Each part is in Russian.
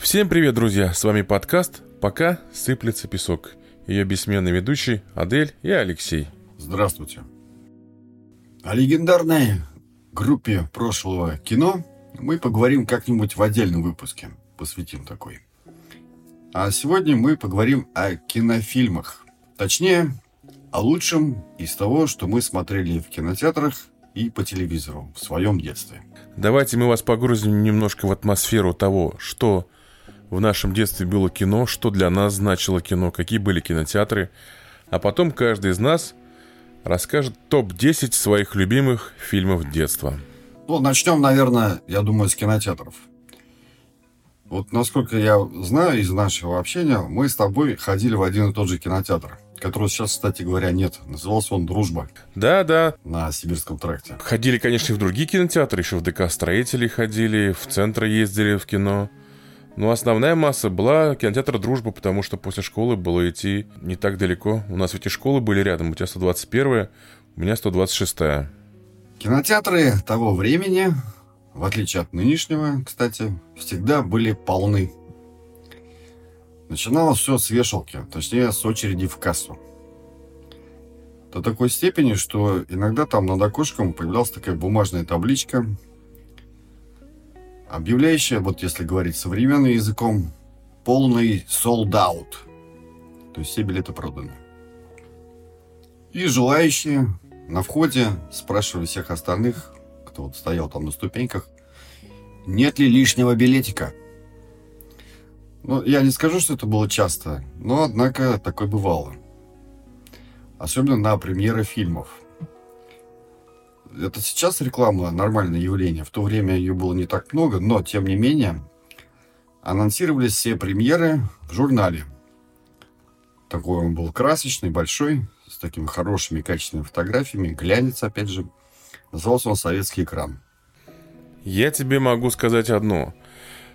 Всем привет, друзья! С вами подкаст «Пока сыплется песок». Ее бессменный ведущий Адель и Алексей. Здравствуйте. О легендарной группе прошлого кино мы поговорим как-нибудь в отдельном выпуске. Посвятим такой. А сегодня мы поговорим о кинофильмах. Точнее, о лучшем из того, что мы смотрели в кинотеатрах и по телевизору в своем детстве. Давайте мы вас погрузим немножко в атмосферу того, что в нашем детстве было кино, что для нас значило кино, какие были кинотеатры. А потом каждый из нас расскажет топ-10 своих любимых фильмов детства. Ну, начнем, наверное, я думаю, с кинотеатров. Вот насколько я знаю из нашего общения, мы с тобой ходили в один и тот же кинотеатр, которого сейчас, кстати говоря, нет. Назывался он «Дружба». Да, да. На Сибирском тракте. Ходили, конечно, и в другие кинотеатры, еще в ДК «Строители» ходили, в центр ездили в кино. Но основная масса была кинотеатр «Дружба», потому что после школы было идти не так далеко. У нас ведь и школы были рядом. У тебя 121 у меня 126-я. Кинотеатры того времени, в отличие от нынешнего, кстати, всегда были полны. Начиналось все с вешалки, точнее, с очереди в кассу. До такой степени, что иногда там над окошком появлялась такая бумажная табличка – объявляющая, вот если говорить современным языком, полный sold out. То есть все билеты проданы. И желающие на входе спрашивали всех остальных, кто вот стоял там на ступеньках, нет ли лишнего билетика. Ну, я не скажу, что это было часто, но, однако, такое бывало. Особенно на премьеры фильмов это сейчас реклама нормальное явление. В то время ее было не так много, но тем не менее анонсировались все премьеры в журнале. Такой он был красочный, большой, с такими хорошими качественными фотографиями, глянец, опять же. Назывался он «Советский экран». Я тебе могу сказать одно.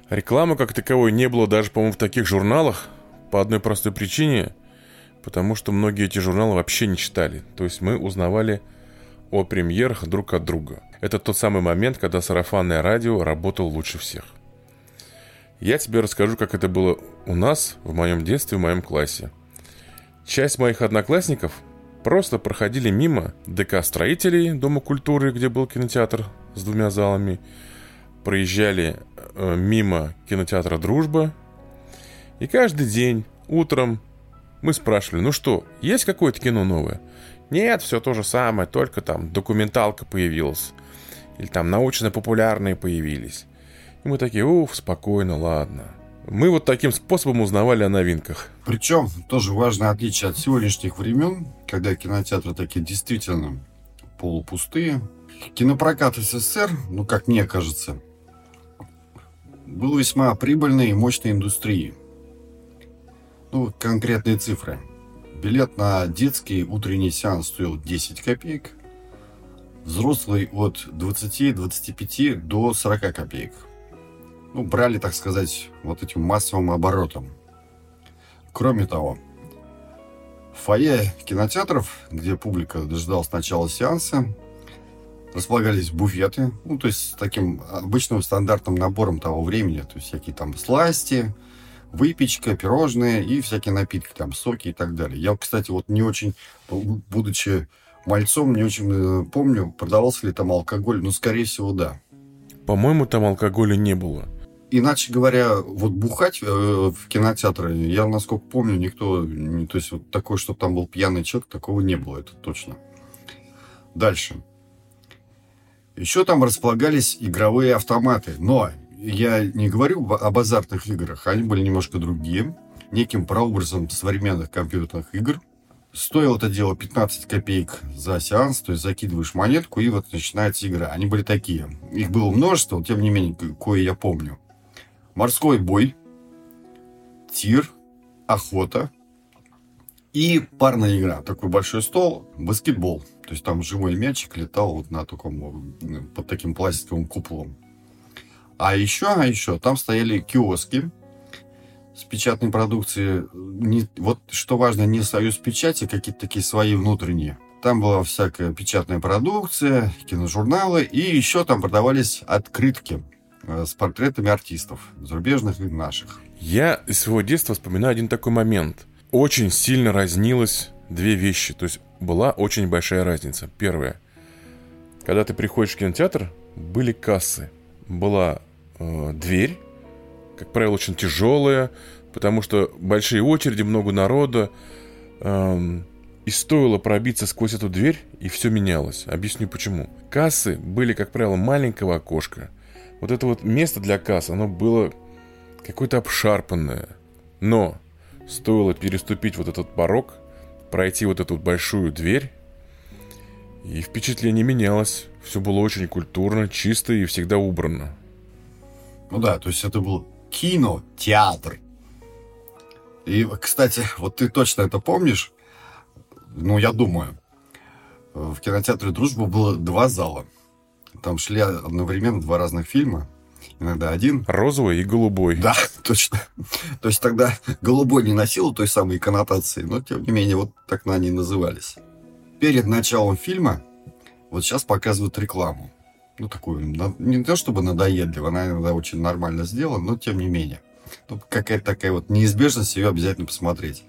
Рекламы как таковой не было даже, по-моему, в таких журналах по одной простой причине, потому что многие эти журналы вообще не читали. То есть мы узнавали о премьерах друг от друга. Это тот самый момент, когда сарафанное радио работало лучше всех. Я тебе расскажу, как это было у нас, в моем детстве, в моем классе. Часть моих одноклассников просто проходили мимо ДК строителей Дома культуры, где был кинотеатр с двумя залами, проезжали э, мимо кинотеатра «Дружба», и каждый день утром мы спрашивали, ну что, есть какое-то кино новое? Нет, все то же самое, только там документалка появилась. Или там научно-популярные появились. И мы такие, уф, спокойно, ладно. Мы вот таким способом узнавали о новинках. Причем тоже важное отличие от сегодняшних времен, когда кинотеатры такие действительно полупустые. Кинопрокат СССР, ну, как мне кажется, был весьма прибыльной и мощной индустрией. Ну, конкретные цифры – Билет на детский утренний сеанс стоил 10 копеек, взрослый от 20-25 до 40 копеек. Ну, брали, так сказать, вот этим массовым оборотом. Кроме того, в фойе кинотеатров, где публика дожидалась начала сеанса, располагались буфеты, ну, то есть с таким обычным стандартным набором того времени, то есть всякие там сласти, выпечка, пирожные и всякие напитки, там, соки и так далее. Я, кстати, вот не очень, будучи мальцом, не очень э, помню, продавался ли там алкоголь, но, скорее всего, да. По-моему, там алкоголя не было. Иначе говоря, вот бухать э, в кинотеатре, я, насколько помню, никто, то есть вот такой, чтобы там был пьяный человек, такого не было, это точно. Дальше. Еще там располагались игровые автоматы, но я не говорю об азартных играх, они были немножко другие, неким прообразом современных компьютерных игр. Стоило это дело 15 копеек за сеанс, то есть закидываешь монетку, и вот начинается игра. Они были такие. Их было множество, тем не менее, кое я помню. Морской бой, тир, охота и парная игра. Такой большой стол, баскетбол. То есть там живой мячик летал вот на таком, под таким пластиковым куполом. А еще, а еще, там стояли киоски с печатной продукцией. Не, вот что важно, не союз печати, какие-то такие свои внутренние. Там была всякая печатная продукция, киножурналы, и еще там продавались открытки э, с портретами артистов, зарубежных и наших. Я из своего детства вспоминаю один такой момент. Очень сильно разнилось две вещи. То есть была очень большая разница. Первое. Когда ты приходишь в кинотеатр, были кассы. Была э, дверь, как правило, очень тяжелая, потому что большие очереди, много народа. Эм, и стоило пробиться сквозь эту дверь, и все менялось. Объясню почему. Кассы были, как правило, маленького окошка. Вот это вот место для касс, оно было какое-то обшарпанное. Но стоило переступить вот этот порог, пройти вот эту большую дверь, и впечатление менялось. Все было очень культурно, чисто и всегда убрано. Ну да, то есть это был кинотеатр. И, кстати, вот ты точно это помнишь? Ну, я думаю. В кинотеатре «Дружба» было два зала. Там шли одновременно два разных фильма. Иногда один. Розовый и голубой. Да, точно. То есть тогда голубой не носил той самой коннотации, но, тем не менее, вот так на они назывались. Перед началом фильма вот сейчас показывают рекламу. Ну, такую, не то чтобы надоедливо, она иногда очень нормально сделана, но тем не менее. Тут какая-то такая вот неизбежность ее обязательно посмотреть.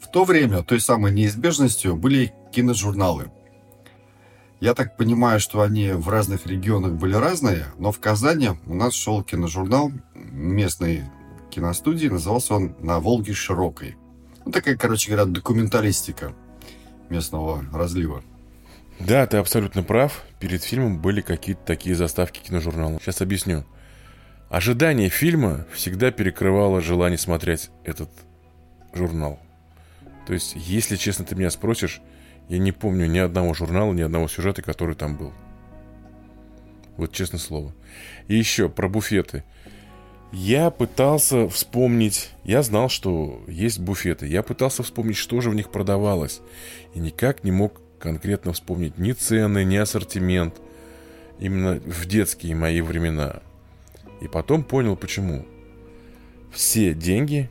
В то время той самой неизбежностью были киножурналы. Я так понимаю, что они в разных регионах были разные, но в Казани у нас шел киножурнал местной киностудии, назывался он «На Волге широкой». Ну, такая, короче говоря, документалистика местного разлива. Да, ты абсолютно прав. Перед фильмом были какие-то такие заставки киножурнала. Сейчас объясню. Ожидание фильма всегда перекрывало желание смотреть этот журнал. То есть, если честно ты меня спросишь, я не помню ни одного журнала, ни одного сюжета, который там был. Вот честное слово. И еще про буфеты. Я пытался вспомнить, я знал, что есть буфеты. Я пытался вспомнить, что же в них продавалось. И никак не мог конкретно вспомнить ни цены, ни ассортимент. Именно в детские мои времена. И потом понял, почему. Все деньги,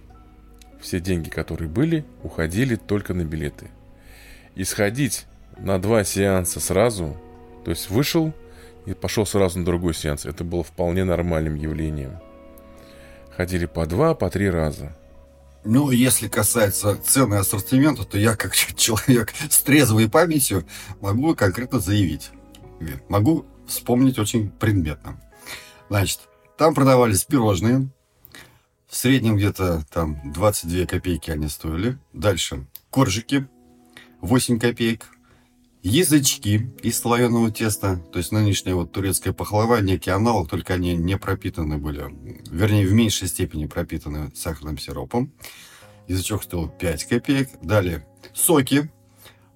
все деньги, которые были, уходили только на билеты. И сходить на два сеанса сразу, то есть вышел и пошел сразу на другой сеанс, это было вполне нормальным явлением. Ходили по два, по три раза. Ну, если касается цены ассортимента, то я, как человек с трезвой памятью, могу конкретно заявить. Могу вспомнить очень предметно. Значит, там продавались пирожные. В среднем где-то там 22 копейки они стоили. Дальше коржики 8 копеек. Язычки из слоеного теста, то есть нынешнее вот турецкое пахлава, некий аналог, только они не пропитаны были, вернее, в меньшей степени пропитаны сахарным сиропом. Язычок стоил 5 копеек. Далее соки,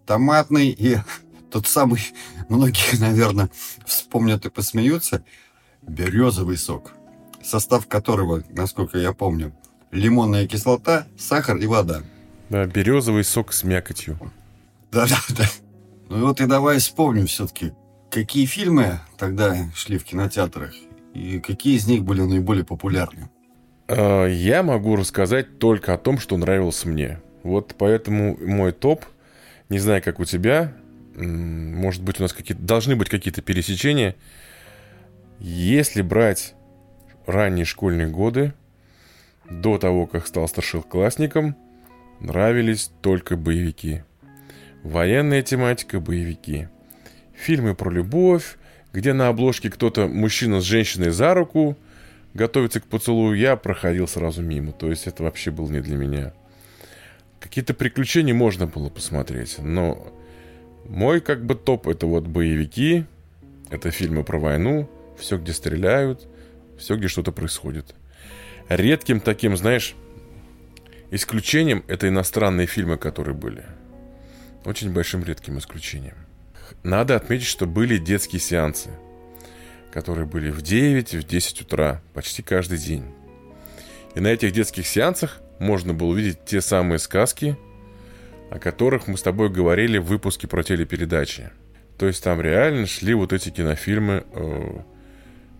томатный и тот самый, многие, наверное, вспомнят и посмеются, березовый сок, состав которого, насколько я помню, лимонная кислота, сахар и вода. Да, березовый сок с мякотью. Да-да-да. Ну вот и давай вспомним все-таки, какие фильмы тогда шли в кинотеатрах и какие из них были наиболее популярны. А, я могу рассказать только о том, что нравилось мне. Вот поэтому мой топ, не знаю, как у тебя, может быть, у нас какие-то должны быть какие-то пересечения. Если брать ранние школьные годы, до того, как стал старшеклассником, нравились только боевики. Военная тематика, боевики. Фильмы про любовь, где на обложке кто-то, мужчина с женщиной за руку, готовится к поцелую, я проходил сразу мимо. То есть это вообще было не для меня. Какие-то приключения можно было посмотреть, но мой как бы топ это вот боевики, это фильмы про войну, все, где стреляют, все, где что-то происходит. Редким таким, знаешь, исключением это иностранные фильмы, которые были. Очень большим редким исключением. Надо отметить, что были детские сеансы, которые были в 9, в 10 утра, почти каждый день. И на этих детских сеансах можно было увидеть те самые сказки, о которых мы с тобой говорили в выпуске про телепередачи. То есть там реально шли вот эти кинофильмы, э,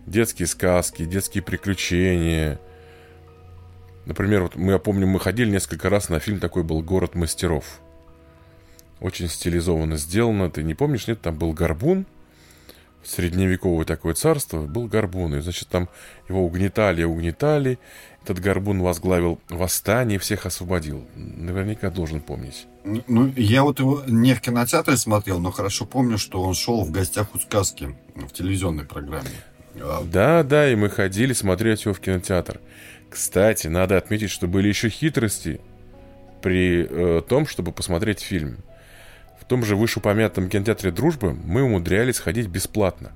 детские сказки, детские приключения. Например, вот мы, я помню, мы ходили несколько раз на фильм такой был «Город мастеров». Очень стилизованно сделано. Ты не помнишь, нет? Там был горбун. средневековое такое царство, был горбун. И, значит, там его угнетали, угнетали. Этот горбун возглавил восстание всех освободил. Наверняка должен помнить. Ну, я вот его не в кинотеатре смотрел, но хорошо помню, что он шел в гостях у сказки в телевизионной программе. А да, да, и мы ходили смотреть его в кинотеатр. Кстати, надо отметить, что были еще хитрости при э, том, чтобы посмотреть фильм. Том же вышеупомянутом кинотеатре «Дружбы» мы умудрялись ходить бесплатно.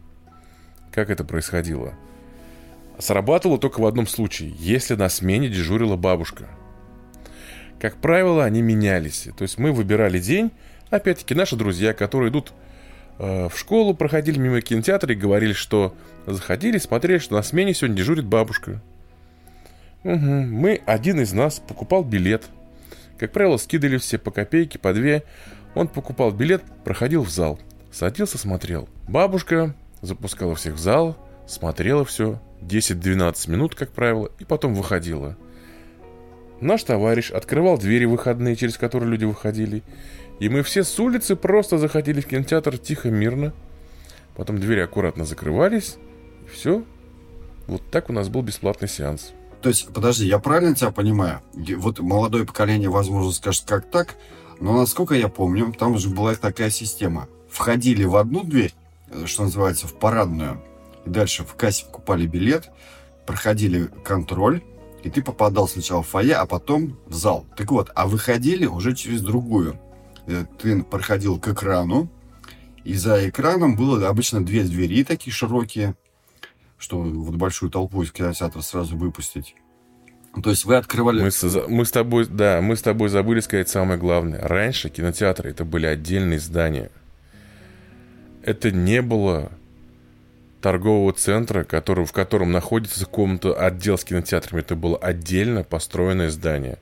Как это происходило? Срабатывало только в одном случае, если на смене дежурила бабушка. Как правило, они менялись. То есть мы выбирали день, опять-таки наши друзья, которые идут э, в школу, проходили мимо кинотеатра и говорили, что заходили, смотрели, что на смене сегодня дежурит бабушка. Угу. Мы, один из нас, покупал билет. Как правило, скидывали все по копейке, по две. Он покупал билет, проходил в зал. Садился, смотрел. Бабушка запускала всех в зал, смотрела все, 10-12 минут, как правило, и потом выходила. Наш товарищ открывал двери выходные, через которые люди выходили, и мы все с улицы просто заходили в кинотеатр тихо, мирно. Потом двери аккуратно закрывались, и все. Вот так у нас был бесплатный сеанс. То есть, подожди, я правильно тебя понимаю? Вот молодое поколение, возможно, скажет, как так, но насколько я помню, там уже была такая система. Входили в одну дверь, э, что называется, в парадную, и дальше в кассе покупали билет, проходили контроль, и ты попадал сначала в фойе, а потом в зал. Так вот, а выходили уже через другую. Э, ты проходил к экрану, и за экраном было обычно две двери такие широкие, что вот большую толпу из кинотеатра сразу выпустить. То есть вы открывали... Мы с, мы с тобой, да, мы с тобой забыли сказать самое главное. Раньше кинотеатры это были отдельные здания. Это не было торгового центра, который, в котором находится комната отдел с кинотеатрами. Это было отдельно построенное здание.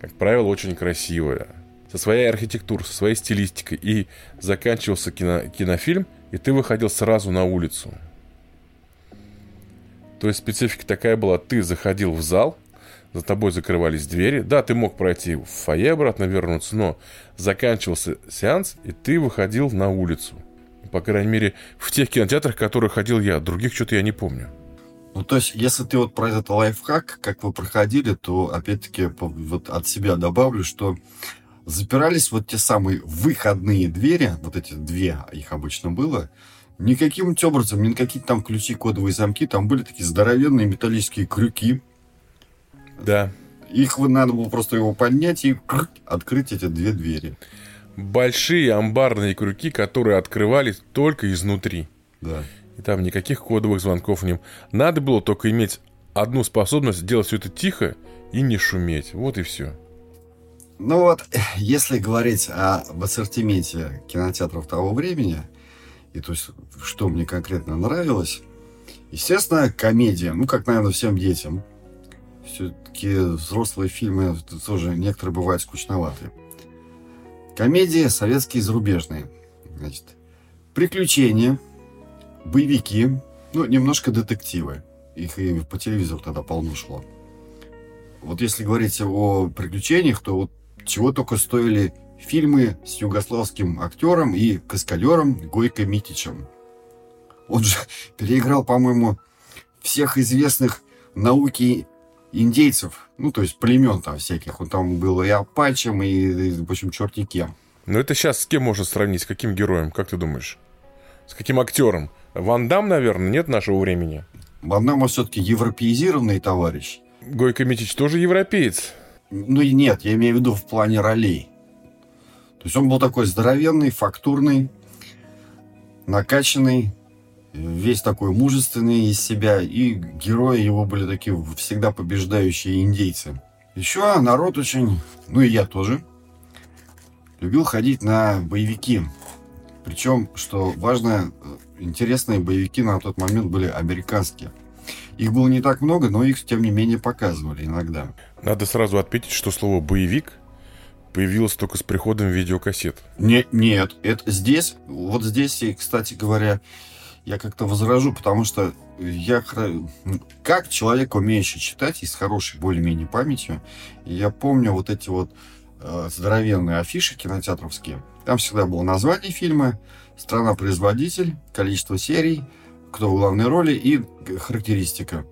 Как правило, очень красивое. Со своей архитектурой, со своей стилистикой. И заканчивался кино, кинофильм, и ты выходил сразу на улицу. То есть специфика такая была, ты заходил в зал, за тобой закрывались двери. Да, ты мог пройти в фойе обратно вернуться, но заканчивался сеанс, и ты выходил на улицу. По крайней мере, в тех кинотеатрах, в которые ходил я. Других что-то я не помню. Ну, то есть, если ты вот про этот лайфхак, как вы проходили, то, опять-таки, вот от себя добавлю, что запирались вот те самые выходные двери, вот эти две, их обычно было, никаким образом, ни какие там ключи, кодовые замки, там были такие здоровенные металлические крюки. Да. Их надо было просто его поднять и открыть эти две двери большие амбарные крюки, которые открывались только изнутри. Да. И там никаких кодовых звонков не Надо было только иметь одну способность делать все это тихо и не шуметь. Вот и все. Ну вот, если говорить об ассортименте кинотеатров того времени, и то есть, что мне конкретно нравилось, естественно, комедия, ну, как, наверное, всем детям. Все-таки взрослые фильмы тоже некоторые бывают скучноватые. Комедии советские и зарубежные. Значит, приключения, боевики, ну, немножко детективы. Их и по телевизору тогда полно шло. Вот если говорить о приключениях, то вот чего только стоили фильмы с югославским актером и каскалером Гойко Митичем. Он же переиграл, по-моему, всех известных науки индейцев, ну, то есть племен там всяких. Он там был и апачем, и, и в общем, черти кем. Ну, это сейчас с кем можно сравнить? С каким героем? Как ты думаешь? С каким актером? Ван Дам, наверное, нет нашего времени? Ван Дам все-таки европеизированный товарищ. Гойко Митич тоже европеец? Ну, и нет, я имею в виду в плане ролей. То есть он был такой здоровенный, фактурный, накачанный, весь такой мужественный из себя, и герои его были такие всегда побеждающие индейцы. Еще народ очень, ну и я тоже, любил ходить на боевики. Причем, что важно, интересные боевики на тот момент были американские. Их было не так много, но их, тем не менее, показывали иногда. Надо сразу отметить, что слово «боевик» появилось только с приходом видеокассет. Нет, нет, это здесь, вот здесь, кстати говоря, я как-то возражу, потому что я как человек, умеющий читать и с хорошей более-менее памятью, я помню вот эти вот э, здоровенные афиши кинотеатровские. Там всегда было название фильма, страна-производитель, количество серий, кто в главной роли и характеристика,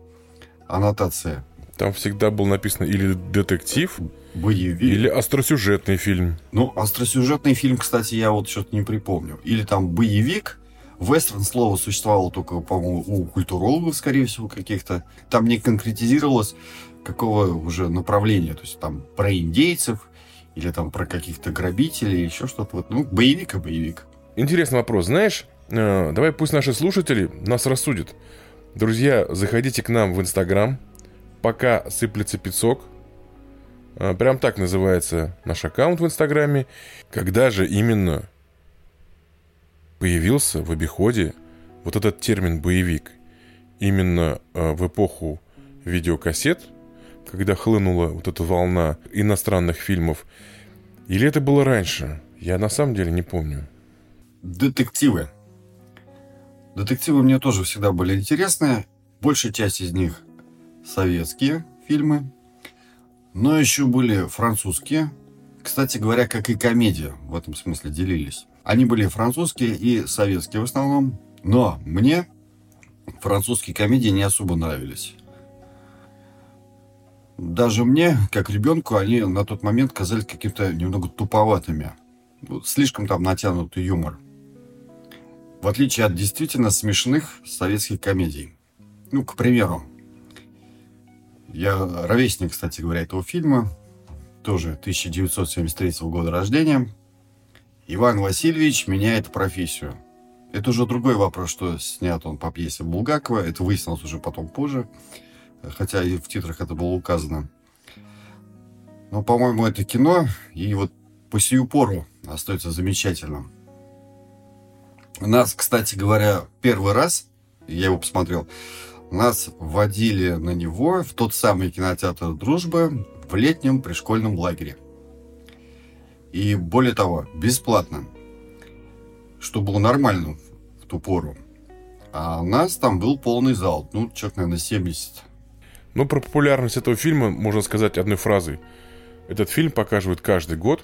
аннотация. Там всегда был написано или детектив, Боевик. или остросюжетный фильм. Ну, остросюжетный фильм, кстати, я вот что-то не припомню. Или там боевик. Вестерн слово существовало только, по-моему, у культурологов, скорее всего, каких-то. Там не конкретизировалось, какого уже направления. То есть там про индейцев, или там про каких-то грабителей, еще что-то. Вот, ну, боевик и боевик. Интересный вопрос. Знаешь, э, давай пусть наши слушатели нас рассудят. Друзья, заходите к нам в Инстаграм, пока сыплется песок. Э, Прям так называется наш аккаунт в Инстаграме. Когда же именно появился в обиходе вот этот термин «боевик»? Именно э, в эпоху видеокассет, когда хлынула вот эта волна иностранных фильмов, или это было раньше? Я на самом деле не помню. Детективы. Детективы мне тоже всегда были интересны. Большая часть из них советские фильмы, но еще были французские. Кстати говоря, как и комедия в этом смысле делились. Они были французские и советские в основном. Но мне французские комедии не особо нравились. Даже мне, как ребенку, они на тот момент казались каким-то немного туповатыми. Вот Слишком там натянутый юмор. В отличие от действительно смешных советских комедий. Ну, к примеру, я ровесник, кстати говоря, этого фильма. Тоже 1973 года рождения. Иван Васильевич меняет профессию. Это уже другой вопрос, что снят он по пьесе Булгакова. Это выяснилось уже потом позже. Хотя и в титрах это было указано. Но, по-моему, это кино. И вот по сию пору остается замечательным. Нас, кстати говоря, первый раз, я его посмотрел, нас вводили на него в тот самый кинотеатр «Дружбы» в летнем пришкольном лагере. И более того, бесплатно. Что было нормально в ту пору. А у нас там был полный зал. Ну, человек, наверное, 70. Ну, про популярность этого фильма можно сказать одной фразой. Этот фильм показывают каждый год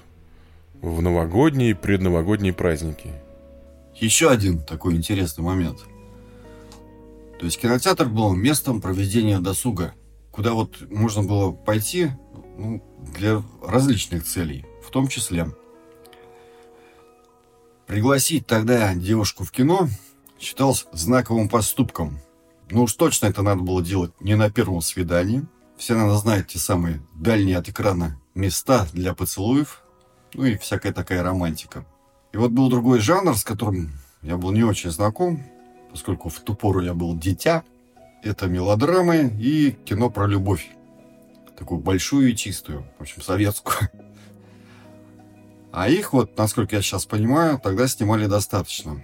в новогодние и предновогодние праздники. Еще один такой интересный момент. То есть кинотеатр был местом проведения досуга, куда вот можно было пойти ну, для различных целей, в том числе пригласить тогда девушку в кино считалось знаковым поступком. Ну уж точно это надо было делать не на первом свидании. Все надо знать те самые дальние от экрана места для поцелуев, ну и всякая такая романтика. И вот был другой жанр, с которым я был не очень знаком, поскольку в ту пору я был дитя. Это мелодрамы и кино про любовь. Такую большую и чистую, в общем, советскую. А их вот, насколько я сейчас понимаю, тогда снимали достаточно.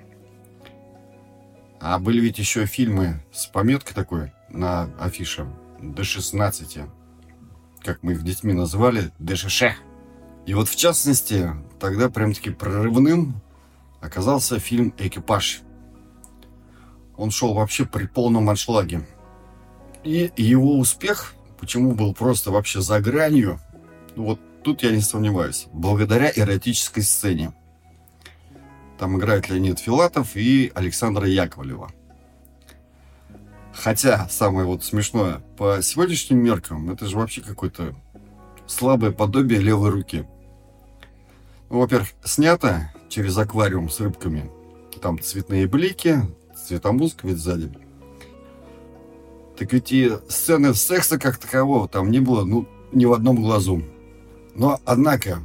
А были ведь еще фильмы с пометкой такой на афише до 16, как мы их детьми называли, ДШШ. И вот в частности, тогда прям-таки прорывным оказался фильм «Экипаж». Он шел вообще при полном аншлаге. И его успех, почему был просто вообще за гранью, ну вот тут я не сомневаюсь, благодаря эротической сцене. Там играет Леонид Филатов и Александра Яковлева. Хотя, самое вот смешное, по сегодняшним меркам, это же вообще какое-то слабое подобие левой руки. Ну, во-первых, снято через аквариум с рыбками. Там цветные блики, цветомузыка ведь сзади. Так ведь и сцены секса как такового там не было, ну, ни в одном глазу. Но, однако,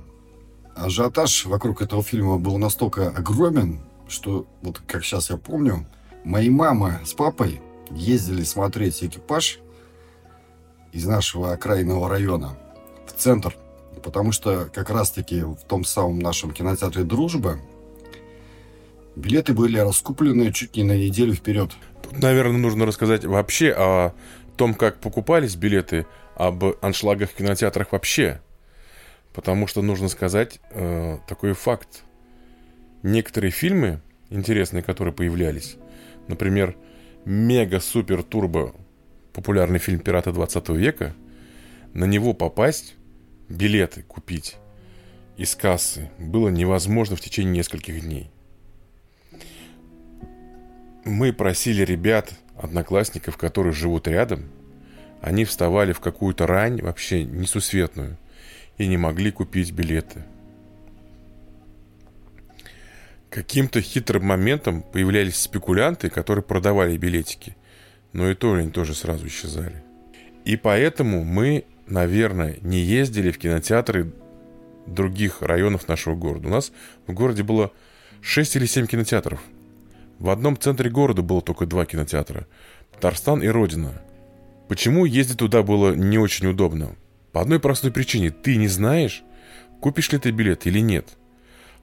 ажиотаж вокруг этого фильма был настолько огромен, что, вот как сейчас я помню, мои мама с папой ездили смотреть экипаж из нашего окраинного района в центр, потому что как раз-таки в том самом нашем кинотеатре «Дружба» билеты были раскуплены чуть не на неделю вперед. Тут, наверное, нужно рассказать вообще о том, как покупались билеты, об аншлагах в кинотеатрах вообще. Потому что нужно сказать э, такой факт. Некоторые фильмы, интересные, которые появлялись, например, мега-супер-турбо популярный фильм «Пираты 20 века», на него попасть, билеты купить из кассы было невозможно в течение нескольких дней. мы просили ребят, одноклассников, которые живут рядом, они вставали в какую-то рань, вообще несусветную, и не могли купить билеты. Каким-то хитрым моментом появлялись спекулянты, которые продавали билетики. Но и то они тоже сразу исчезали. И поэтому мы, наверное, не ездили в кинотеатры других районов нашего города. У нас в городе было 6 или 7 кинотеатров. В одном центре города было только два кинотеатра. Татарстан и Родина. Почему ездить туда было не очень удобно? По одной простой причине. Ты не знаешь, купишь ли ты билет или нет.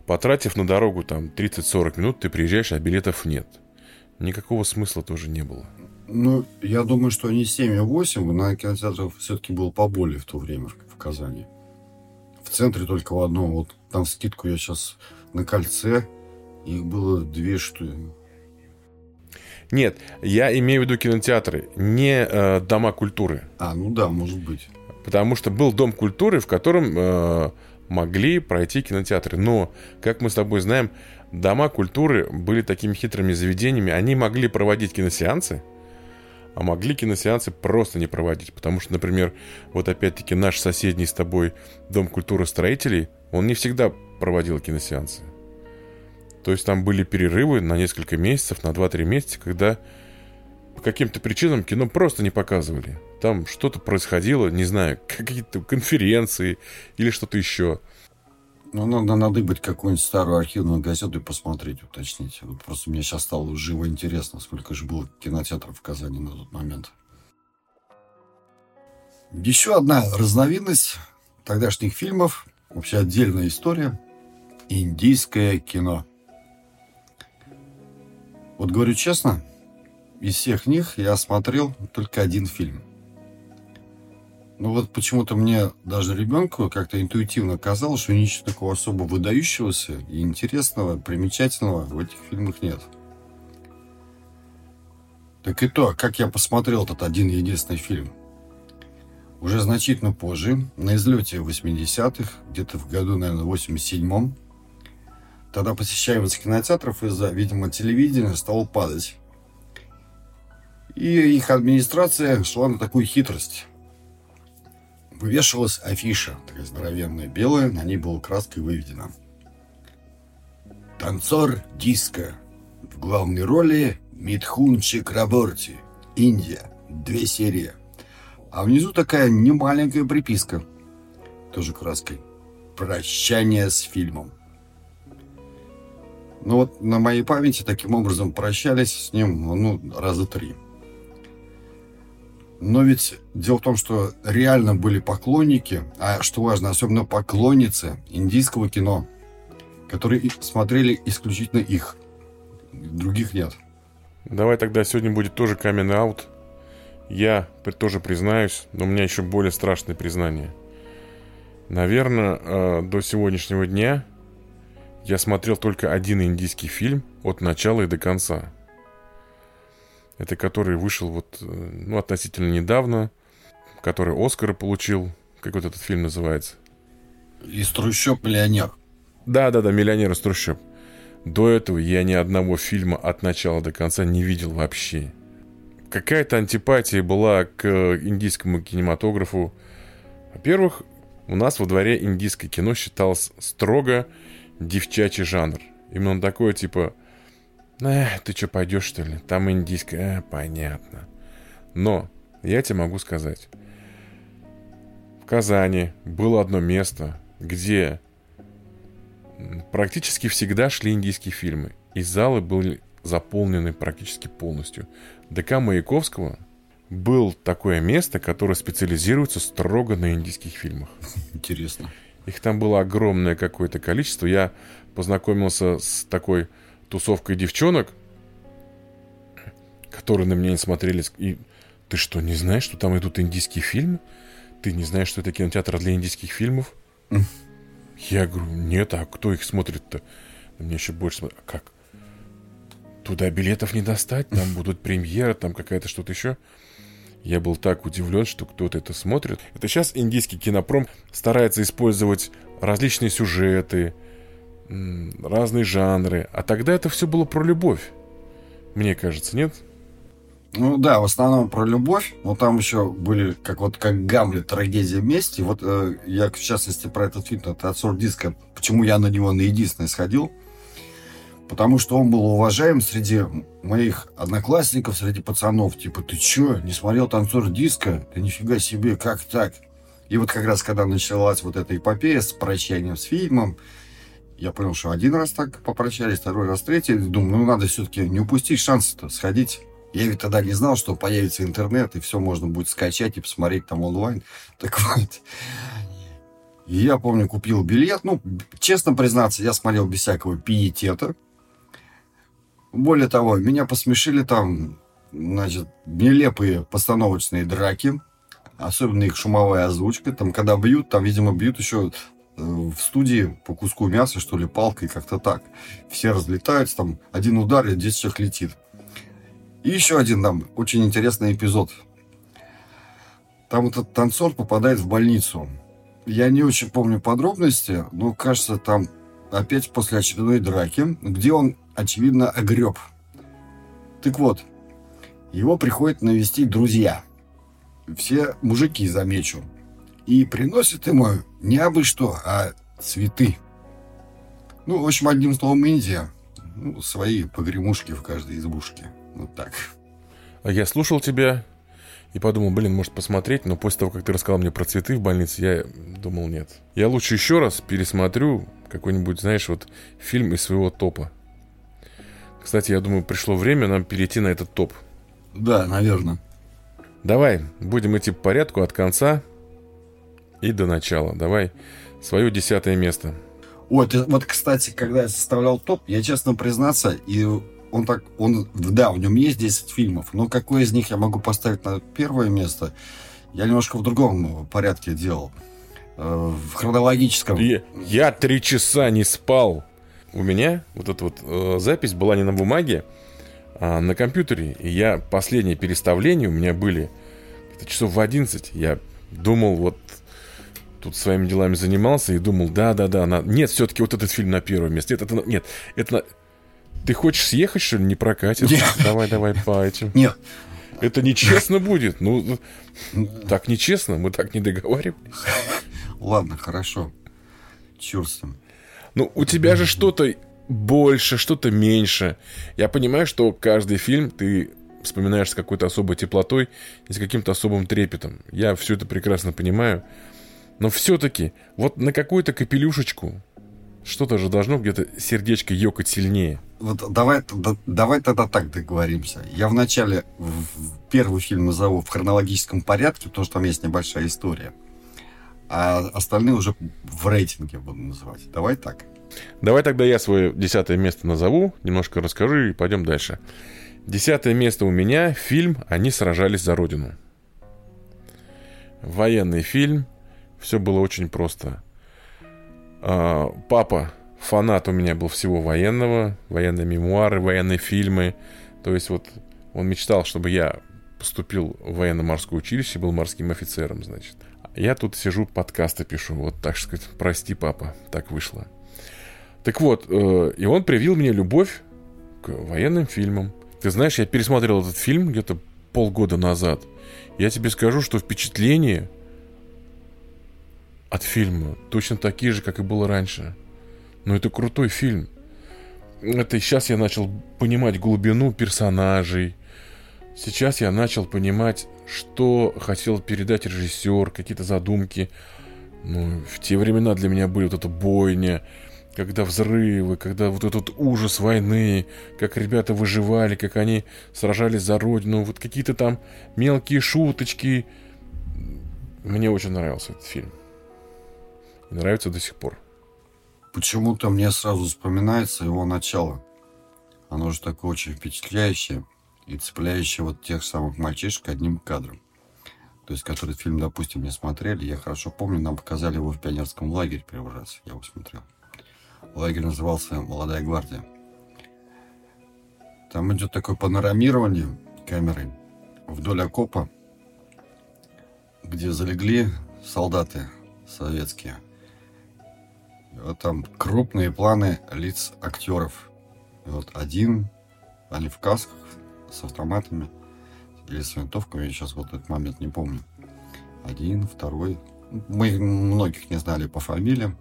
Потратив на дорогу там 30-40 минут, ты приезжаешь, а билетов нет. Никакого смысла тоже не было. Ну, я думаю, что не 7, а 8. На кинотеатрах все-таки было поболее в то время в, Казани. В центре только в одном. Вот там скидку я сейчас на кольце. Их было две штуки. Нет, я имею в виду кинотеатры, не э, дома культуры. А, ну да, может быть. Потому что был дом культуры, в котором э, могли пройти кинотеатры. Но, как мы с тобой знаем, дома культуры были такими хитрыми заведениями. Они могли проводить киносеансы, а могли киносеансы просто не проводить. Потому что, например, вот опять-таки наш соседний с тобой Дом культуры строителей, он не всегда проводил киносеансы. То есть там были перерывы на несколько месяцев, на 2-3 месяца, когда по каким-то причинам кино просто не показывали. Там что-то происходило, не знаю, какие-то конференции или что-то еще. Ну, надо надыбать какую-нибудь старую архивную газету и посмотреть, уточнить. Вот просто мне сейчас стало живо интересно, сколько же было кинотеатров в Казани на тот момент. Еще одна разновидность тогдашних фильмов, вообще отдельная история, индийское кино – вот говорю честно, из всех них я смотрел только один фильм. Ну вот почему-то мне даже ребенку как-то интуитивно казалось, что ничего такого особо выдающегося и интересного, примечательного в этих фильмах нет. Так и то, как я посмотрел этот один единственный фильм. Уже значительно позже, на излете 80-х, где-то в году, наверное, 87-м, Тогда посещаемость кинотеатров из-за, видимо, телевидения стала падать. И их администрация шла на такую хитрость. Вывешивалась афиша, такая здоровенная, белая, на ней была краской выведена. Танцор диско. В главной роли Митхун Чакраборти. Индия. Две серии. А внизу такая немаленькая приписка. Тоже краской. Прощание с фильмом. Ну вот на моей памяти таким образом прощались с ним, ну, раза три. Но ведь дело в том, что реально были поклонники, а что важно, особенно поклонницы индийского кино, которые смотрели исключительно их. Других нет. Давай тогда сегодня будет тоже камен аут. Я тоже признаюсь, но у меня еще более страшное признание. Наверное, э, до сегодняшнего дня я смотрел только один индийский фильм от начала и до конца. Это который вышел вот, э, ну, относительно недавно, который Оскара получил. Как вот этот фильм называется? Из трущоб миллионер. Да, да, да, миллионер из трущоб. До этого я ни одного фильма от начала до конца не видел вообще. Какая-то антипатия была к индийскому кинематографу. Во-первых, у нас во дворе индийское кино считалось строго девчачий жанр. Именно такое, типа, э, ты что, пойдешь, что ли? Там индийское, э, понятно. Но я тебе могу сказать, в Казани было одно место, где практически всегда шли индийские фильмы. И залы были заполнены практически полностью. ДК Маяковского был такое место, которое специализируется строго на индийских фильмах. Интересно. Их там было огромное какое-то количество. Я познакомился с такой тусовкой девчонок, которые на меня не смотрели. И ты что, не знаешь, что там идут индийские фильмы? Ты не знаешь, что это кинотеатр для индийских фильмов? Я говорю, нет, а кто их смотрит-то? Меня еще больше смотрят. А как? Туда билетов не достать, там будут премьеры, там какая-то что-то еще. Я был так удивлен, что кто-то это смотрит. Это сейчас индийский кинопром старается использовать различные сюжеты, разные жанры. А тогда это все было про любовь. Мне кажется, нет? Ну да, в основном про любовь, но там еще были, как вот как Гамлет, трагедия мести. Вот э, я, в частности, про этот фильм, это от диска, почему я на него на единственное сходил. Потому что он был уважаем среди моих одноклассников, среди пацанов. Типа, ты че, не смотрел танцор диска? Да нифига себе, как так? И вот как раз, когда началась вот эта эпопея с прощанием с фильмом, я понял, что один раз так попрощались, второй раз третий. Думаю, ну надо все-таки не упустить шанс-то сходить. Я ведь тогда не знал, что появится интернет, и все можно будет скачать и посмотреть там онлайн. Так вот, я помню, купил билет. Ну, честно признаться, я смотрел без всякого пиетета. Более того, меня посмешили там, значит, нелепые постановочные драки. Особенно их шумовая озвучка. Там, когда бьют, там, видимо, бьют еще в студии по куску мяса, что ли, палкой, как-то так. Все разлетаются, там один удар, и 10 человек летит. И еще один там очень интересный эпизод. Там этот танцор попадает в больницу. Я не очень помню подробности, но кажется, там опять после очередной драки, где он, очевидно, огреб. Так вот, его приходят навестить друзья. Все мужики, замечу. И приносят ему не абы что, а цветы. Ну, в общем, одним словом, Индия. Ну, свои погремушки в каждой избушке. Вот так. А я слушал тебя и подумал, блин, может посмотреть, но после того, как ты рассказал мне про цветы в больнице, я думал, нет. Я лучше еще раз пересмотрю какой-нибудь, знаешь, вот фильм из своего топа. Кстати, я думаю, пришло время нам перейти на этот топ. Да, наверное. Давай, будем идти по порядку от конца и до начала. Давай, свое десятое место. Ой, ты, вот, кстати, когда я составлял топ, я, честно признаться, и он так, он, да, в нем есть 10 фильмов, но какой из них я могу поставить на первое место, я немножко в другом порядке делал. Э, в хронологическом. Я, я три часа не спал. У меня вот эта вот э, запись была не на бумаге, а на компьютере. И я последние переставления у меня были часов в 11. Я думал, вот тут своими делами занимался и думал, да-да-да, на... нет, все-таки вот этот фильм на первом месте. Нет, это, нет, это на... Ты хочешь съехать, что ли? Не прокатит? Нет. Давай, давай по этим. Нет. Это нечестно будет. Ну, так нечестно, мы так не договаривались. Ладно, хорошо. Черт с ним. Ну, у тебя же что-то больше, что-то меньше. Я понимаю, что каждый фильм ты вспоминаешь с какой-то особой теплотой и с каким-то особым трепетом. Я все это прекрасно понимаю. Но все-таки, вот на какую-то капелюшечку что-то же должно где-то сердечко ёкать сильнее. Вот давай, да, давай тогда так договоримся. Я вначале в первый фильм назову в хронологическом порядке, потому что там есть небольшая история. А остальные уже в рейтинге буду называть. Давай так. Давай тогда я свое десятое место назову, немножко расскажу и пойдем дальше. Десятое место у меня фильм «Они сражались за Родину». Военный фильм. Все было очень просто. А, папа фанат у меня был всего военного, военные мемуары, военные фильмы. То есть вот он мечтал, чтобы я поступил в военно-морское училище, был морским офицером, значит. Я тут сижу, подкасты пишу, вот так сказать, прости, папа, так вышло. Так вот, э, и он привил мне любовь к военным фильмам. Ты знаешь, я пересмотрел этот фильм где-то полгода назад. Я тебе скажу, что впечатление от фильма точно такие же, как и было раньше. Но это крутой фильм. Это сейчас я начал понимать глубину персонажей. Сейчас я начал понимать, что хотел передать режиссер, какие-то задумки. Ну, в те времена для меня были вот эта бойня, когда взрывы, когда вот этот ужас войны, как ребята выживали, как они сражались за родину, вот какие-то там мелкие шуточки. Мне очень нравился этот фильм. И нравится до сих пор. Почему-то мне сразу вспоминается его начало. Оно же такое очень впечатляющее и цепляющее вот тех самых мальчишек одним кадром. То есть, который фильм, допустим, не смотрели. Я хорошо помню, нам показали его в пионерском лагере первый раз. Я его смотрел. Лагерь назывался «Молодая гвардия». Там идет такое панорамирование камерой вдоль окопа, где залегли солдаты советские – вот там крупные планы лиц актеров. вот один, Они в касках с автоматами или с винтовками, я сейчас вот этот момент не помню. Один, второй. Мы многих не знали по фамилиям.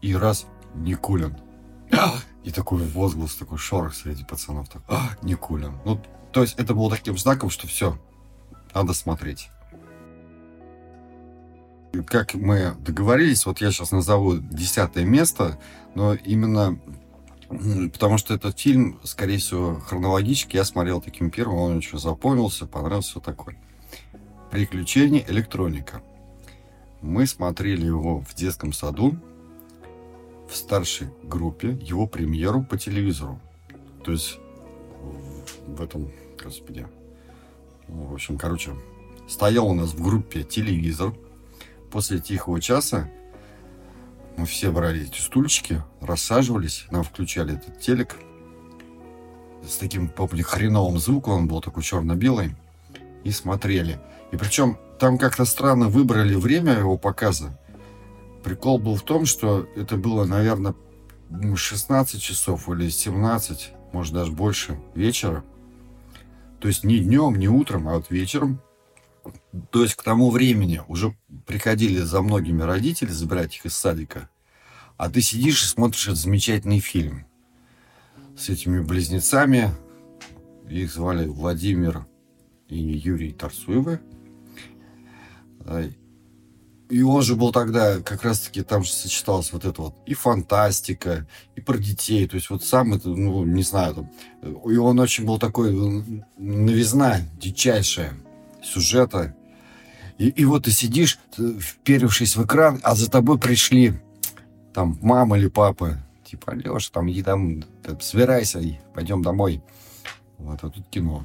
И раз Никулин. И такой возглас, такой шорох среди пацанов. Так, а, Никулин. Ну, то есть это было таким знаком, что все, надо смотреть. Как мы договорились, вот я сейчас назову десятое место, но именно потому что этот фильм, скорее всего, хронологически я смотрел таким первым, он очень запомнился, понравился, все такое. «Приключения электроника». Мы смотрели его в детском саду, в старшей группе, его премьеру по телевизору. То есть в этом, господи, в общем, короче, стоял у нас в группе телевизор. После тихого часа мы все брали эти стульчики, рассаживались, нам включали этот телек с таким, помню, хреновым звуком, он был такой черно-белый, и смотрели. И причем там как-то странно выбрали время его показа. Прикол был в том, что это было, наверное, 16 часов или 17, может даже больше вечера. То есть не днем, не утром, а вот вечером. То есть к тому времени уже приходили за многими родители забирать их из садика. А ты сидишь и смотришь этот замечательный фильм с этими близнецами. Их звали Владимир и Юрий Тарсуевы. И он же был тогда, как раз-таки там же сочеталось вот это вот и фантастика, и про детей. То есть вот сам это, ну, не знаю, там, и он очень был такой, новизна дичайшая сюжета. И, и вот ты сидишь, вперевшись в экран, а за тобой пришли там мама или папа. Типа, Леша, там, иди там, собирайся, и пойдем домой. Вот, а тут кино.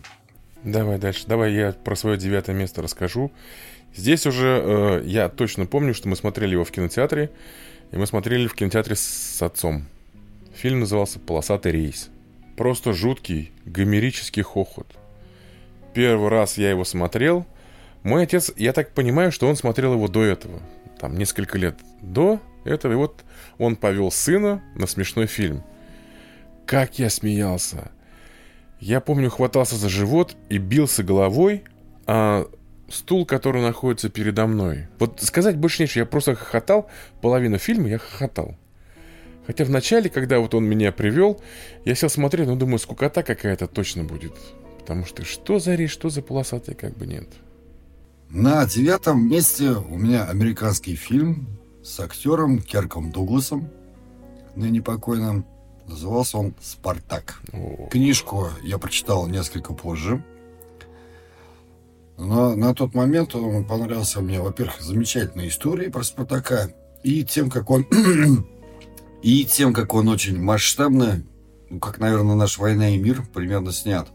Давай дальше. Давай я про свое девятое место расскажу. Здесь уже э, я точно помню, что мы смотрели его в кинотеатре, и мы смотрели в кинотеатре с отцом. Фильм назывался «Полосатый рейс». Просто жуткий, гомерический хохот. Первый раз я его смотрел. Мой отец, я так понимаю, что он смотрел его до этого. Там несколько лет до этого. И вот он повел сына на смешной фильм. Как я смеялся. Я помню, хватался за живот и бился головой, а стул, который находится передо мной. Вот сказать больше нечего, я просто хохотал, половину фильма я хохотал. Хотя в начале, когда вот он меня привел, я сел смотреть, ну думаю, скукота какая-то точно будет. Потому что что за речь, что за полосатый, как бы нет. На девятом месте у меня американский фильм с актером Керком Дугласом, ныне покойным. Назывался он «Спартак». О. Книжку я прочитал несколько позже. Но на тот момент он понравился мне, во-первых, замечательной историей про Спартака и тем, как он и тем, как он очень масштабно, ну, как, наверное, наш «Война и мир» примерно снят.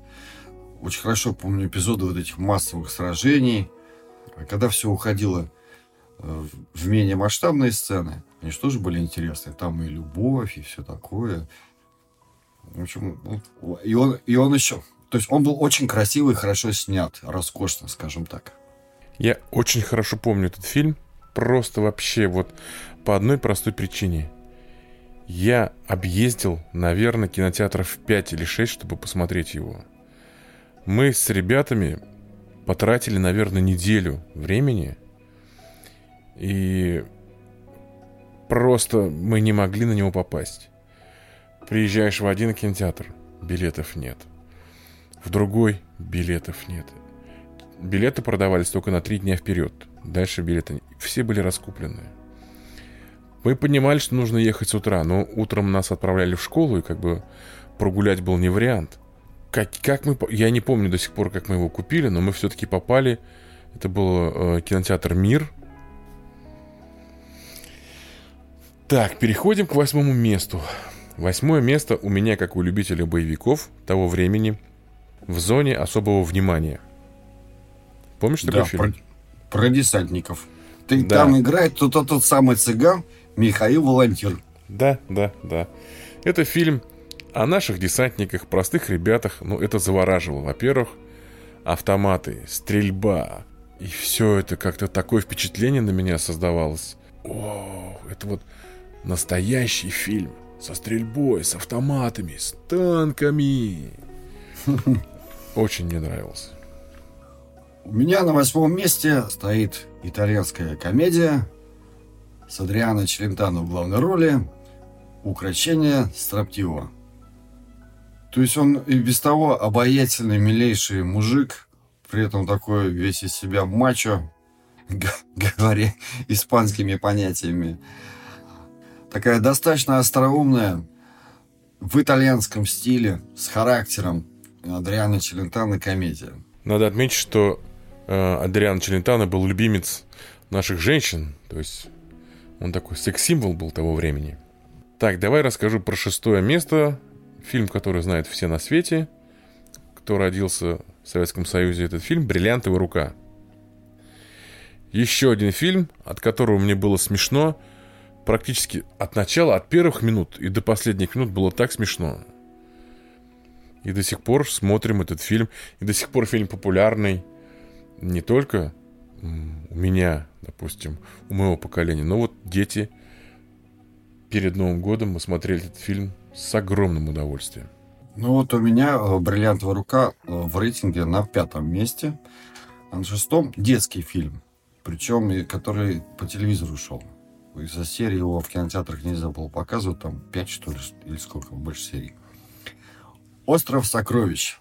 Очень хорошо помню эпизоды вот этих массовых сражений. А когда все уходило э, в менее масштабные сцены, они же тоже были интересны. Там и любовь, и все такое. В общем, и он, и он еще то есть он был очень красивый, хорошо снят, роскошно, скажем так. Я очень хорошо помню этот фильм. Просто вообще вот по одной простой причине. Я объездил, наверное, кинотеатров 5 или 6, чтобы посмотреть его. Мы с ребятами потратили, наверное, неделю времени. И просто мы не могли на него попасть. Приезжаешь в один кинотеатр, билетов нет – в другой билетов нет. Билеты продавались только на три дня вперед. Дальше билеты... Все были раскуплены. Мы понимали, что нужно ехать с утра, но утром нас отправляли в школу, и как бы прогулять был не вариант. Как, как мы... Я не помню до сих пор, как мы его купили, но мы все-таки попали. Это был э, кинотеатр «Мир». Так, переходим к восьмому месту. Восьмое место у меня, как у любителя боевиков того времени, в зоне особого внимания. Помнишь такой да, фильм? Про, про десантников. Ты, да. Там играет тот, тот, тот самый цыган Михаил Волонтер. Да, да, да. Это фильм о наших десантниках, простых ребятах. Ну, это завораживало. Во-первых, автоматы, стрельба. И все это как-то такое впечатление на меня создавалось. О, это вот настоящий фильм со стрельбой, с автоматами, с танками. Очень мне нравился. У меня на восьмом месте стоит итальянская комедия с Адриано Челентано в главной роли «Украшение строптивого». То есть он и без того обаятельный, милейший мужик, при этом такой весь из себя мачо, говоря испанскими понятиями. Такая достаточно остроумная, в итальянском стиле, с характером Адриана Челентано комедия. Надо отметить, что э, Адриан Челентано был любимец наших женщин, то есть он такой секс-символ был того времени. Так, давай расскажу про шестое место. Фильм, который знают все на свете. Кто родился в Советском Союзе, этот фильм «Бриллиантовая рука». Еще один фильм, от которого мне было смешно, практически от начала, от первых минут и до последних минут было так смешно. И до сих пор смотрим этот фильм, и до сих пор фильм популярный не только у меня, допустим, у моего поколения, но вот дети перед Новым годом мы смотрели этот фильм с огромным удовольствием. Ну вот у меня э, «Бриллиантовая рука» э, в рейтинге на пятом месте, а на шестом детский фильм, причем который по телевизору шел. Из-за серии его в кинотеатрах нельзя было показывать, там пять что ли, или сколько, больше серий. «Остров сокровищ»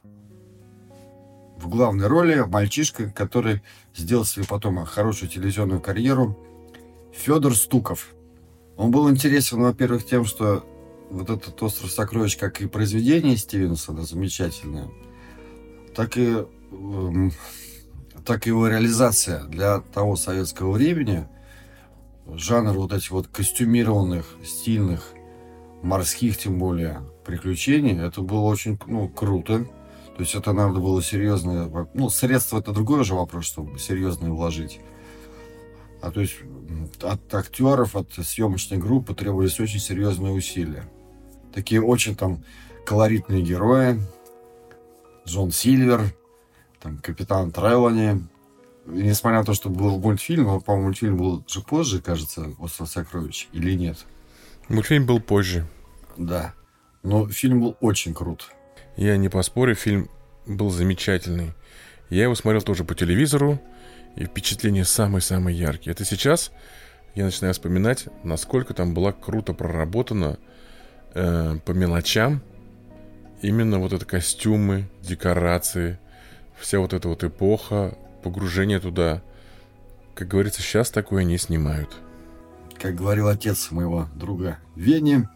в главной роли мальчишка, который сделал себе потом хорошую телевизионную карьеру, Федор Стуков. Он был интересен, во-первых, тем, что вот этот «Остров сокровищ», как и произведение Стивенсона, замечательное, так и, э, так и его реализация для того советского времени, жанр вот этих вот костюмированных, стильных, морских тем более, приключений, это было очень ну, круто. То есть это надо было серьезное... Ну, средства это другой уже вопрос, чтобы серьезное вложить. А то есть от актеров, от съемочной группы требовались очень серьезные усилия. Такие очень там колоритные герои. Джон Сильвер, там капитан Трелани. И несмотря на то, что был мультфильм, по-моему, мультфильм был же позже, кажется, «Остров сокровищ», или нет? Мультфильм был позже. Да. Но фильм был очень крут. Я не поспорю, фильм был замечательный. Я его смотрел тоже по телевизору, и впечатления самые-самые яркие. Это сейчас я начинаю вспоминать, насколько там была круто проработана э, по мелочам именно вот это костюмы, декорации, вся вот эта вот эпоха, погружение туда. Как говорится, сейчас такое не снимают. Как говорил отец моего друга Вени,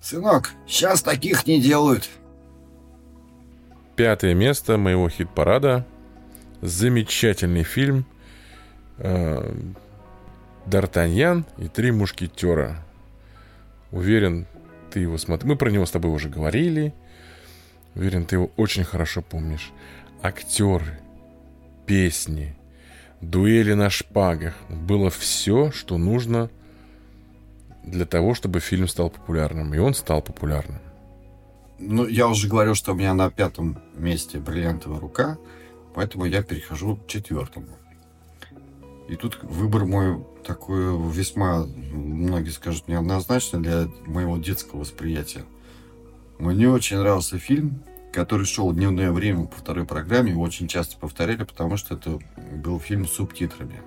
«Сынок, сейчас таких не делают». Пятое место моего хит-парада. Замечательный фильм. Э, Д'Артаньян и три мушкетера. Уверен, ты его смотрел. Мы про него с тобой уже говорили. Уверен, ты его очень хорошо помнишь. Актеры, песни, дуэли на шпагах. Было все, что нужно для того, чтобы фильм стал популярным. И он стал популярным. Ну, я уже говорил, что у меня на пятом месте бриллиантовая рука, поэтому я перехожу к четвертому. И тут выбор мой такой весьма, многие скажут, неоднозначный для моего детского восприятия. Мне очень нравился фильм, который шел дневное время по второй программе, его очень часто повторяли, потому что это был фильм с субтитрами.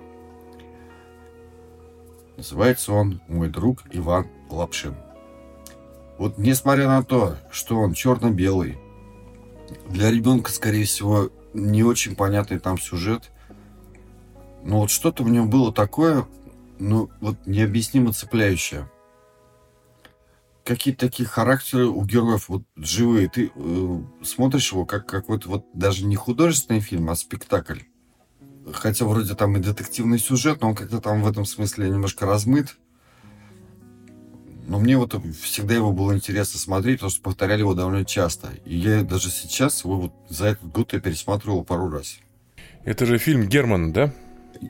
Называется он «Мой друг Иван Лапшин». Вот несмотря на то, что он черно-белый, для ребенка, скорее всего, не очень понятный там сюжет, но вот что-то в нем было такое, ну, вот необъяснимо цепляющее. Какие-то такие характеры у героев вот живые. Ты э, смотришь его как какой-то вот даже не художественный фильм, а спектакль. Хотя вроде там и детективный сюжет, но он как-то там в этом смысле немножко размыт. Но мне вот всегда его было интересно смотреть, потому что повторяли его довольно часто. И я даже сейчас его вот за этот год я пересматривал пару раз. Это же фильм Германа, да?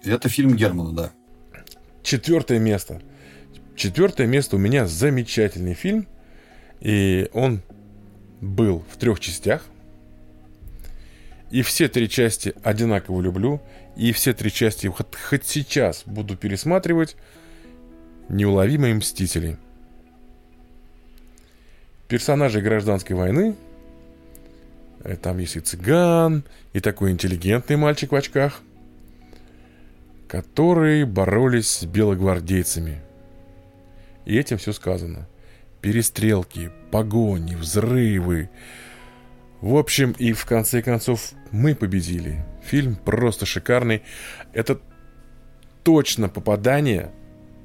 Это фильм Германа, да. Четвертое место. Четвертое место у меня замечательный фильм. И он был в трех частях. И все три части одинаково люблю. И все три части хоть, хоть сейчас буду пересматривать. Неуловимые мстители персонажей гражданской войны Э, там есть и цыган, и такой интеллигентный мальчик в очках, которые боролись с белогвардейцами. И этим все сказано. Перестрелки, погони, взрывы. В общем, и в конце концов мы победили. Фильм просто шикарный. Это точно попадание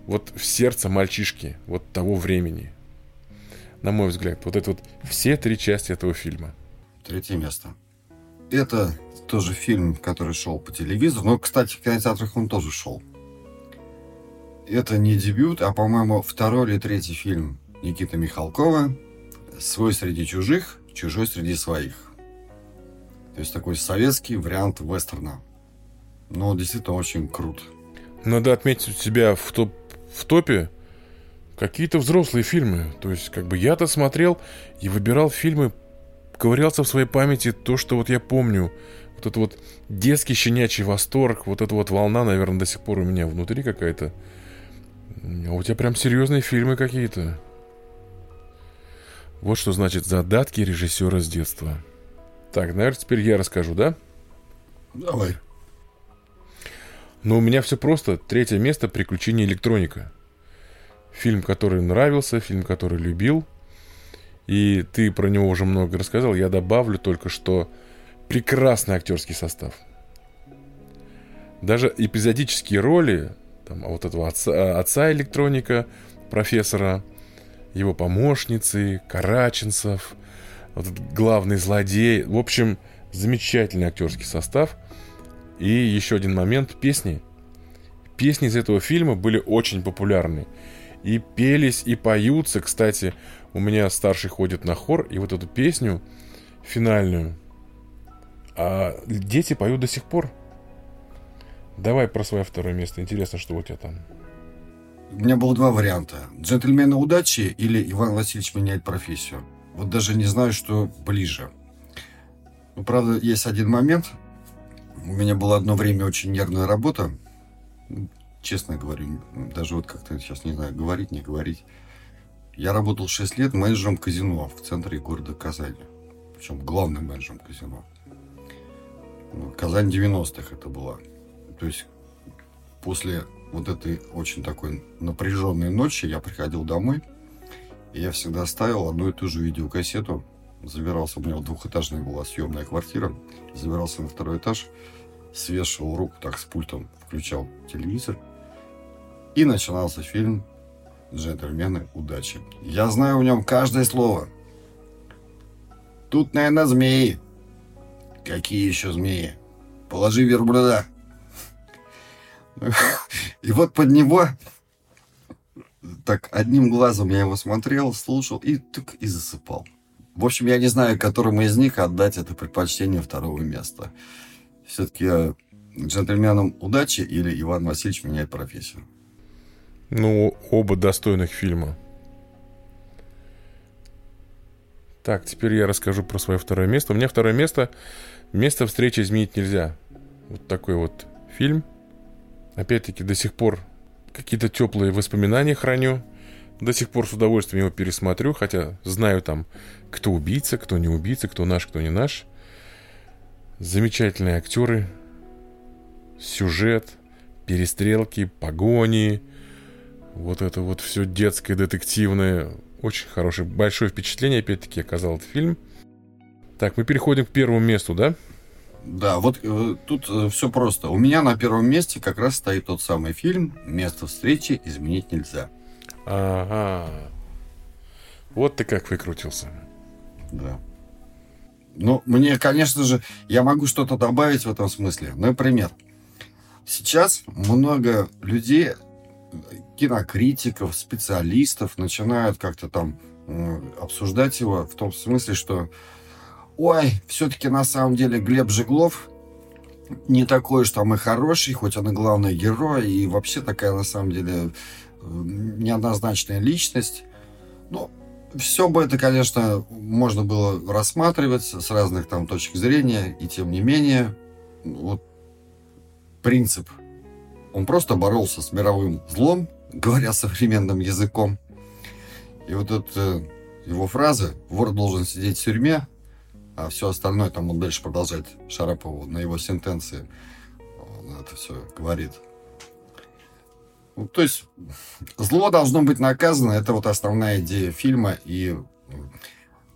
вот в сердце мальчишки вот того времени. На мой взгляд, вот это вот все три части этого фильма. Третье место. Это тоже фильм, который шел по телевизору. Но, кстати, в кинотеатрах он тоже шел. Это не дебют, а, по-моему, второй или третий фильм Никиты Михалкова «Свой среди чужих, чужой среди своих». То есть такой советский вариант вестерна. Но действительно очень крут. Надо отметить у себя в, топ, в топе какие-то взрослые фильмы. То есть, как бы я-то смотрел и выбирал фильмы, ковырялся в своей памяти то, что вот я помню. Вот этот вот детский щенячий восторг, вот эта вот волна, наверное, до сих пор у меня внутри какая-то. А у тебя прям серьезные фильмы какие-то. Вот что значит задатки режиссера с детства. Так, наверное, теперь я расскажу, да? Давай. Но у меня все просто. Третье место «Приключения электроника». Фильм, который нравился, фильм, который любил. И ты про него уже много рассказал. Я добавлю только, что прекрасный актерский состав. Даже эпизодические роли, там, вот этого отца, отца электроника, профессора, его помощницы, Караченцев, вот этот главный злодей. В общем, замечательный актерский состав. И еще один момент – песни. Песни из этого фильма были очень популярны. И пелись, и поются. Кстати, у меня старший ходит на хор, и вот эту песню финальную а дети поют до сих пор. Давай про свое второе место. Интересно, что у тебя там. У меня было два варианта. Джентльмены удачи или Иван Васильевич меняет профессию. Вот даже не знаю, что ближе. Ну, правда, есть один момент. У меня была одно время очень нервная работа. Честно говорю, даже вот как-то сейчас не знаю, говорить, не говорить. Я работал 6 лет менеджером казино в центре города Казани. Причем главным менеджером казино. Ну, Казань 90-х это была. То есть после вот этой очень такой напряженной ночи я приходил домой, и я всегда ставил одну и ту же видеокассету. Забирался, у меня двухэтажная была съемная квартира, забирался на второй этаж, свешивал руку так с пультом, включал телевизор, и начинался фильм «Джентльмены удачи». Я знаю в нем каждое слово. Тут, наверное, змеи. Какие еще змеи? Положи верблюда. И вот под него так одним глазом я его смотрел, слушал и так и засыпал. В общем, я не знаю, которому из них отдать это предпочтение второго места. Все-таки джентльменам удачи или Иван Васильевич меняет профессию. Ну, оба достойных фильма. Так, теперь я расскажу про свое второе место. У меня второе место Место встречи изменить нельзя. Вот такой вот фильм. Опять-таки, до сих пор какие-то теплые воспоминания храню. До сих пор с удовольствием его пересмотрю, хотя знаю там, кто убийца, кто не убийца, кто наш, кто не наш. Замечательные актеры, сюжет, перестрелки, погони, вот это вот все детское, детективное. Очень хорошее, большое впечатление, опять-таки, оказал этот фильм. Так, мы переходим к первому месту, да? Да, вот э, тут э, все просто. У меня на первом месте как раз стоит тот самый фильм «Место встречи изменить нельзя». Ага. Вот ты как выкрутился. Да. Ну, мне, конечно же, я могу что-то добавить в этом смысле. Например, сейчас много людей, кинокритиков, специалистов начинают как-то там обсуждать его в том смысле, что ой, все-таки на самом деле Глеб Жеглов не такой уж там и хороший, хоть он и главный герой, и вообще такая на самом деле неоднозначная личность. Ну, все бы это, конечно, можно было рассматривать с разных там точек зрения, и тем не менее, вот принцип. Он просто боролся с мировым злом, говоря современным языком. И вот эта его фраза «вор должен сидеть в тюрьме», а все остальное там он дальше продолжает Шарапову на его сентенции. Он это все говорит. Ну, то есть зло должно быть наказано. Это вот основная идея фильма и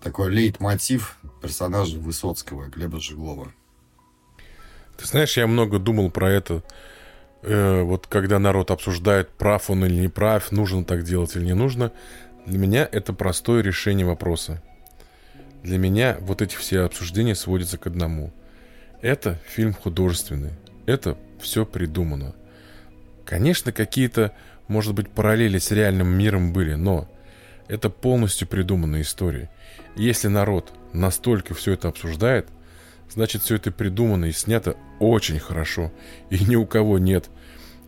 такой лейтмотив персонажа Высоцкого, Глеба Жиглова. Ты знаешь, я много думал про это. Э, вот когда народ обсуждает, прав он или не прав, нужно так делать или не нужно. Для меня это простое решение вопроса. Для меня вот эти все обсуждения сводятся к одному. Это фильм художественный. Это все придумано. Конечно, какие-то, может быть, параллели с реальным миром были, но это полностью придуманная история. Если народ настолько все это обсуждает, значит, все это придумано и снято очень хорошо. И ни у кого нет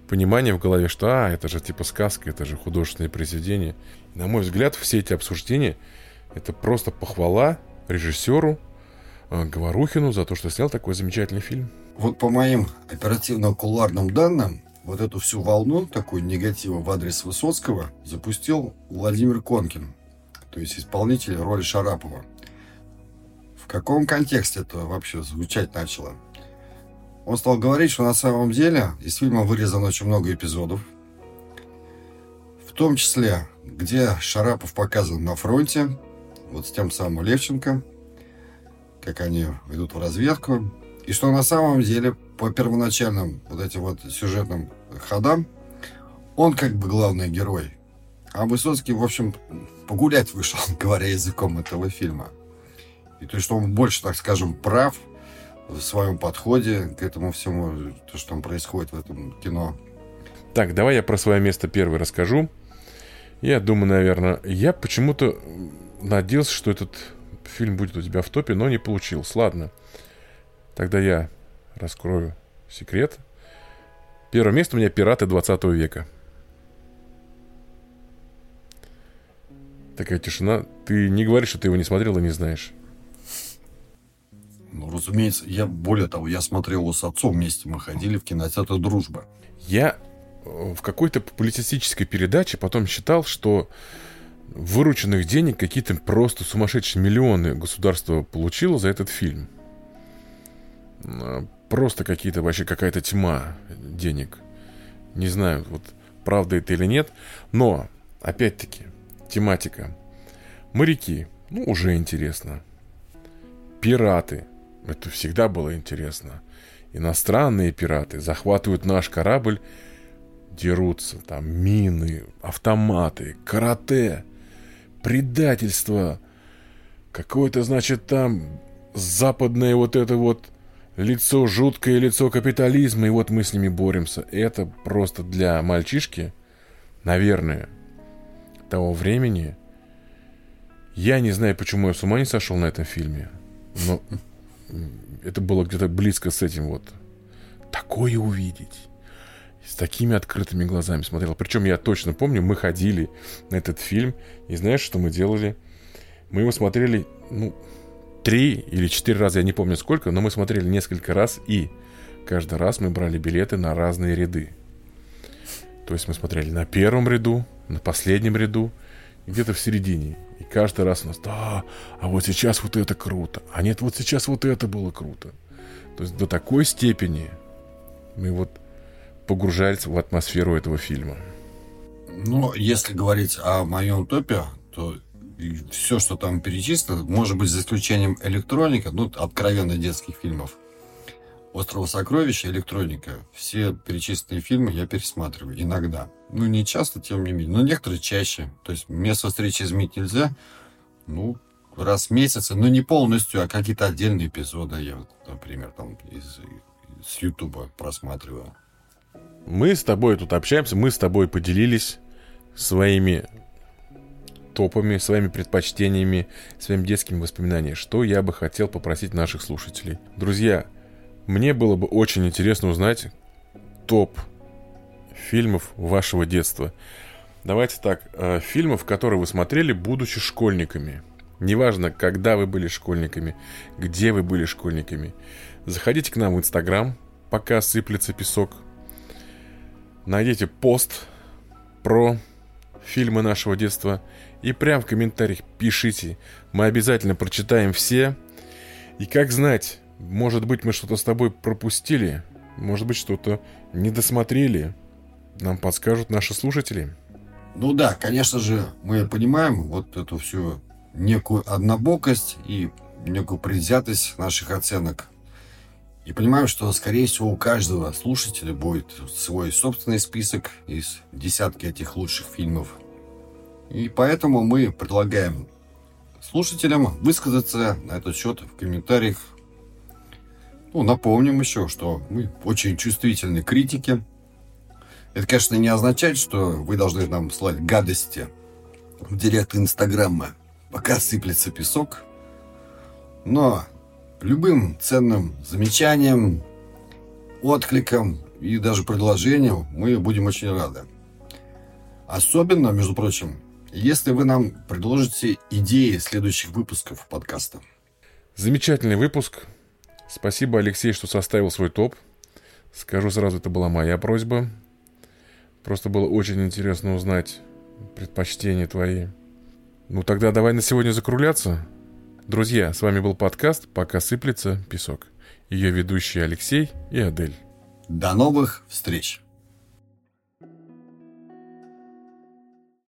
понимания в голове, что а, это же типа сказка, это же художественное произведение. На мой взгляд, все эти обсуждения это просто похвала режиссеру э, Говорухину за то, что снял такой замечательный фильм. Вот по моим оперативно-куларным данным, вот эту всю волну, такую негатива в адрес Высоцкого, запустил Владимир Конкин, то есть исполнитель роли Шарапова. Каком контексте это вообще звучать начало? Он стал говорить, что на самом деле из фильма вырезано очень много эпизодов, в том числе, где Шарапов показан на фронте, вот с тем самым Левченко, как они идут в разведку, и что на самом деле по первоначальным вот этим вот сюжетным ходам он как бы главный герой. А Высоцкий, в общем, погулять вышел, говоря языком этого фильма. И то, что он больше, так скажем, прав в своем подходе к этому всему, то, что там происходит в этом кино. Так, давай я про свое место первый расскажу. Я думаю, наверное, я почему-то надеялся, что этот фильм будет у тебя в топе, но не получился. Ладно. Тогда я раскрою секрет. Первое место у меня «Пираты 20 века». Такая тишина. Ты не говоришь, что ты его не смотрел и не знаешь. Ну, разумеется, я, более того, я смотрел его с отцом вместе, мы ходили в кинотеатр «Дружба». Я э, в какой-то публицистической передаче потом считал, что вырученных денег какие-то просто сумасшедшие миллионы государство получило за этот фильм. А, просто какие-то, вообще какая-то тьма денег. Не знаю, вот правда это или нет. Но, опять-таки, тематика. Моряки, ну, уже интересно. Пираты, это всегда было интересно. Иностранные пираты захватывают наш корабль, дерутся, там мины, автоматы, карате предательство. Какое-то, значит, там западное вот это вот лицо, жуткое лицо капитализма, и вот мы с ними боремся. Это просто для мальчишки, наверное, того времени. Я не знаю, почему я с ума не сошел на этом фильме, но это было где-то близко с этим вот. Такое увидеть с такими открытыми глазами смотрел. Причем я точно помню, мы ходили на этот фильм, и знаешь, что мы делали? Мы его смотрели, ну, три или четыре раза, я не помню сколько, но мы смотрели несколько раз, и каждый раз мы брали билеты на разные ряды. То есть мы смотрели на первом ряду, на последнем ряду, где-то в середине. Каждый раз у нас, да, а вот сейчас вот это круто, а нет, вот сейчас вот это было круто. То есть до такой степени мы вот погружались в атмосферу этого фильма. Ну, если говорить о моем топе, то все, что там перечислено, может быть, за исключением электроника, ну, откровенно детских фильмов. «Острова сокровища», «Электроника». Все перечисленные фильмы я пересматриваю иногда. Ну, не часто, тем не менее, но некоторые чаще. То есть место встречи изменить нельзя. Ну, раз в месяц, но не полностью, а какие-то отдельные эпизоды я, например, там из, с Ютуба просматриваю. Мы с тобой тут общаемся, мы с тобой поделились своими топами, своими предпочтениями, своими детскими воспоминаниями. Что я бы хотел попросить наших слушателей. Друзья, мне было бы очень интересно узнать топ фильмов вашего детства. Давайте так, э, фильмов, которые вы смотрели, будучи школьниками. Неважно, когда вы были школьниками, где вы были школьниками. Заходите к нам в Инстаграм, пока сыплется песок найдите пост про фильмы нашего детства и прям в комментариях пишите. Мы обязательно прочитаем все. И как знать, может быть, мы что-то с тобой пропустили, может быть, что-то не досмотрели. Нам подскажут наши слушатели. Ну да, конечно же, мы понимаем вот эту всю некую однобокость и некую предвзятость наших оценок. И понимаем, что, скорее всего, у каждого слушателя будет свой собственный список из десятки этих лучших фильмов. И поэтому мы предлагаем слушателям высказаться на этот счет в комментариях. Ну, напомним еще, что мы очень чувствительны к критике. Это, конечно, не означает, что вы должны нам слать гадости в директ Инстаграма, пока сыплется песок. Но любым ценным замечанием, откликом и даже предложением мы будем очень рады. Особенно, между прочим, если вы нам предложите идеи следующих выпусков подкаста. Замечательный выпуск. Спасибо, Алексей, что составил свой топ. Скажу сразу, это была моя просьба. Просто было очень интересно узнать предпочтения твои. Ну тогда давай на сегодня закругляться. Друзья, с вами был подкаст «Пока сыплется песок». Ее ведущие Алексей и Адель. До новых встреч!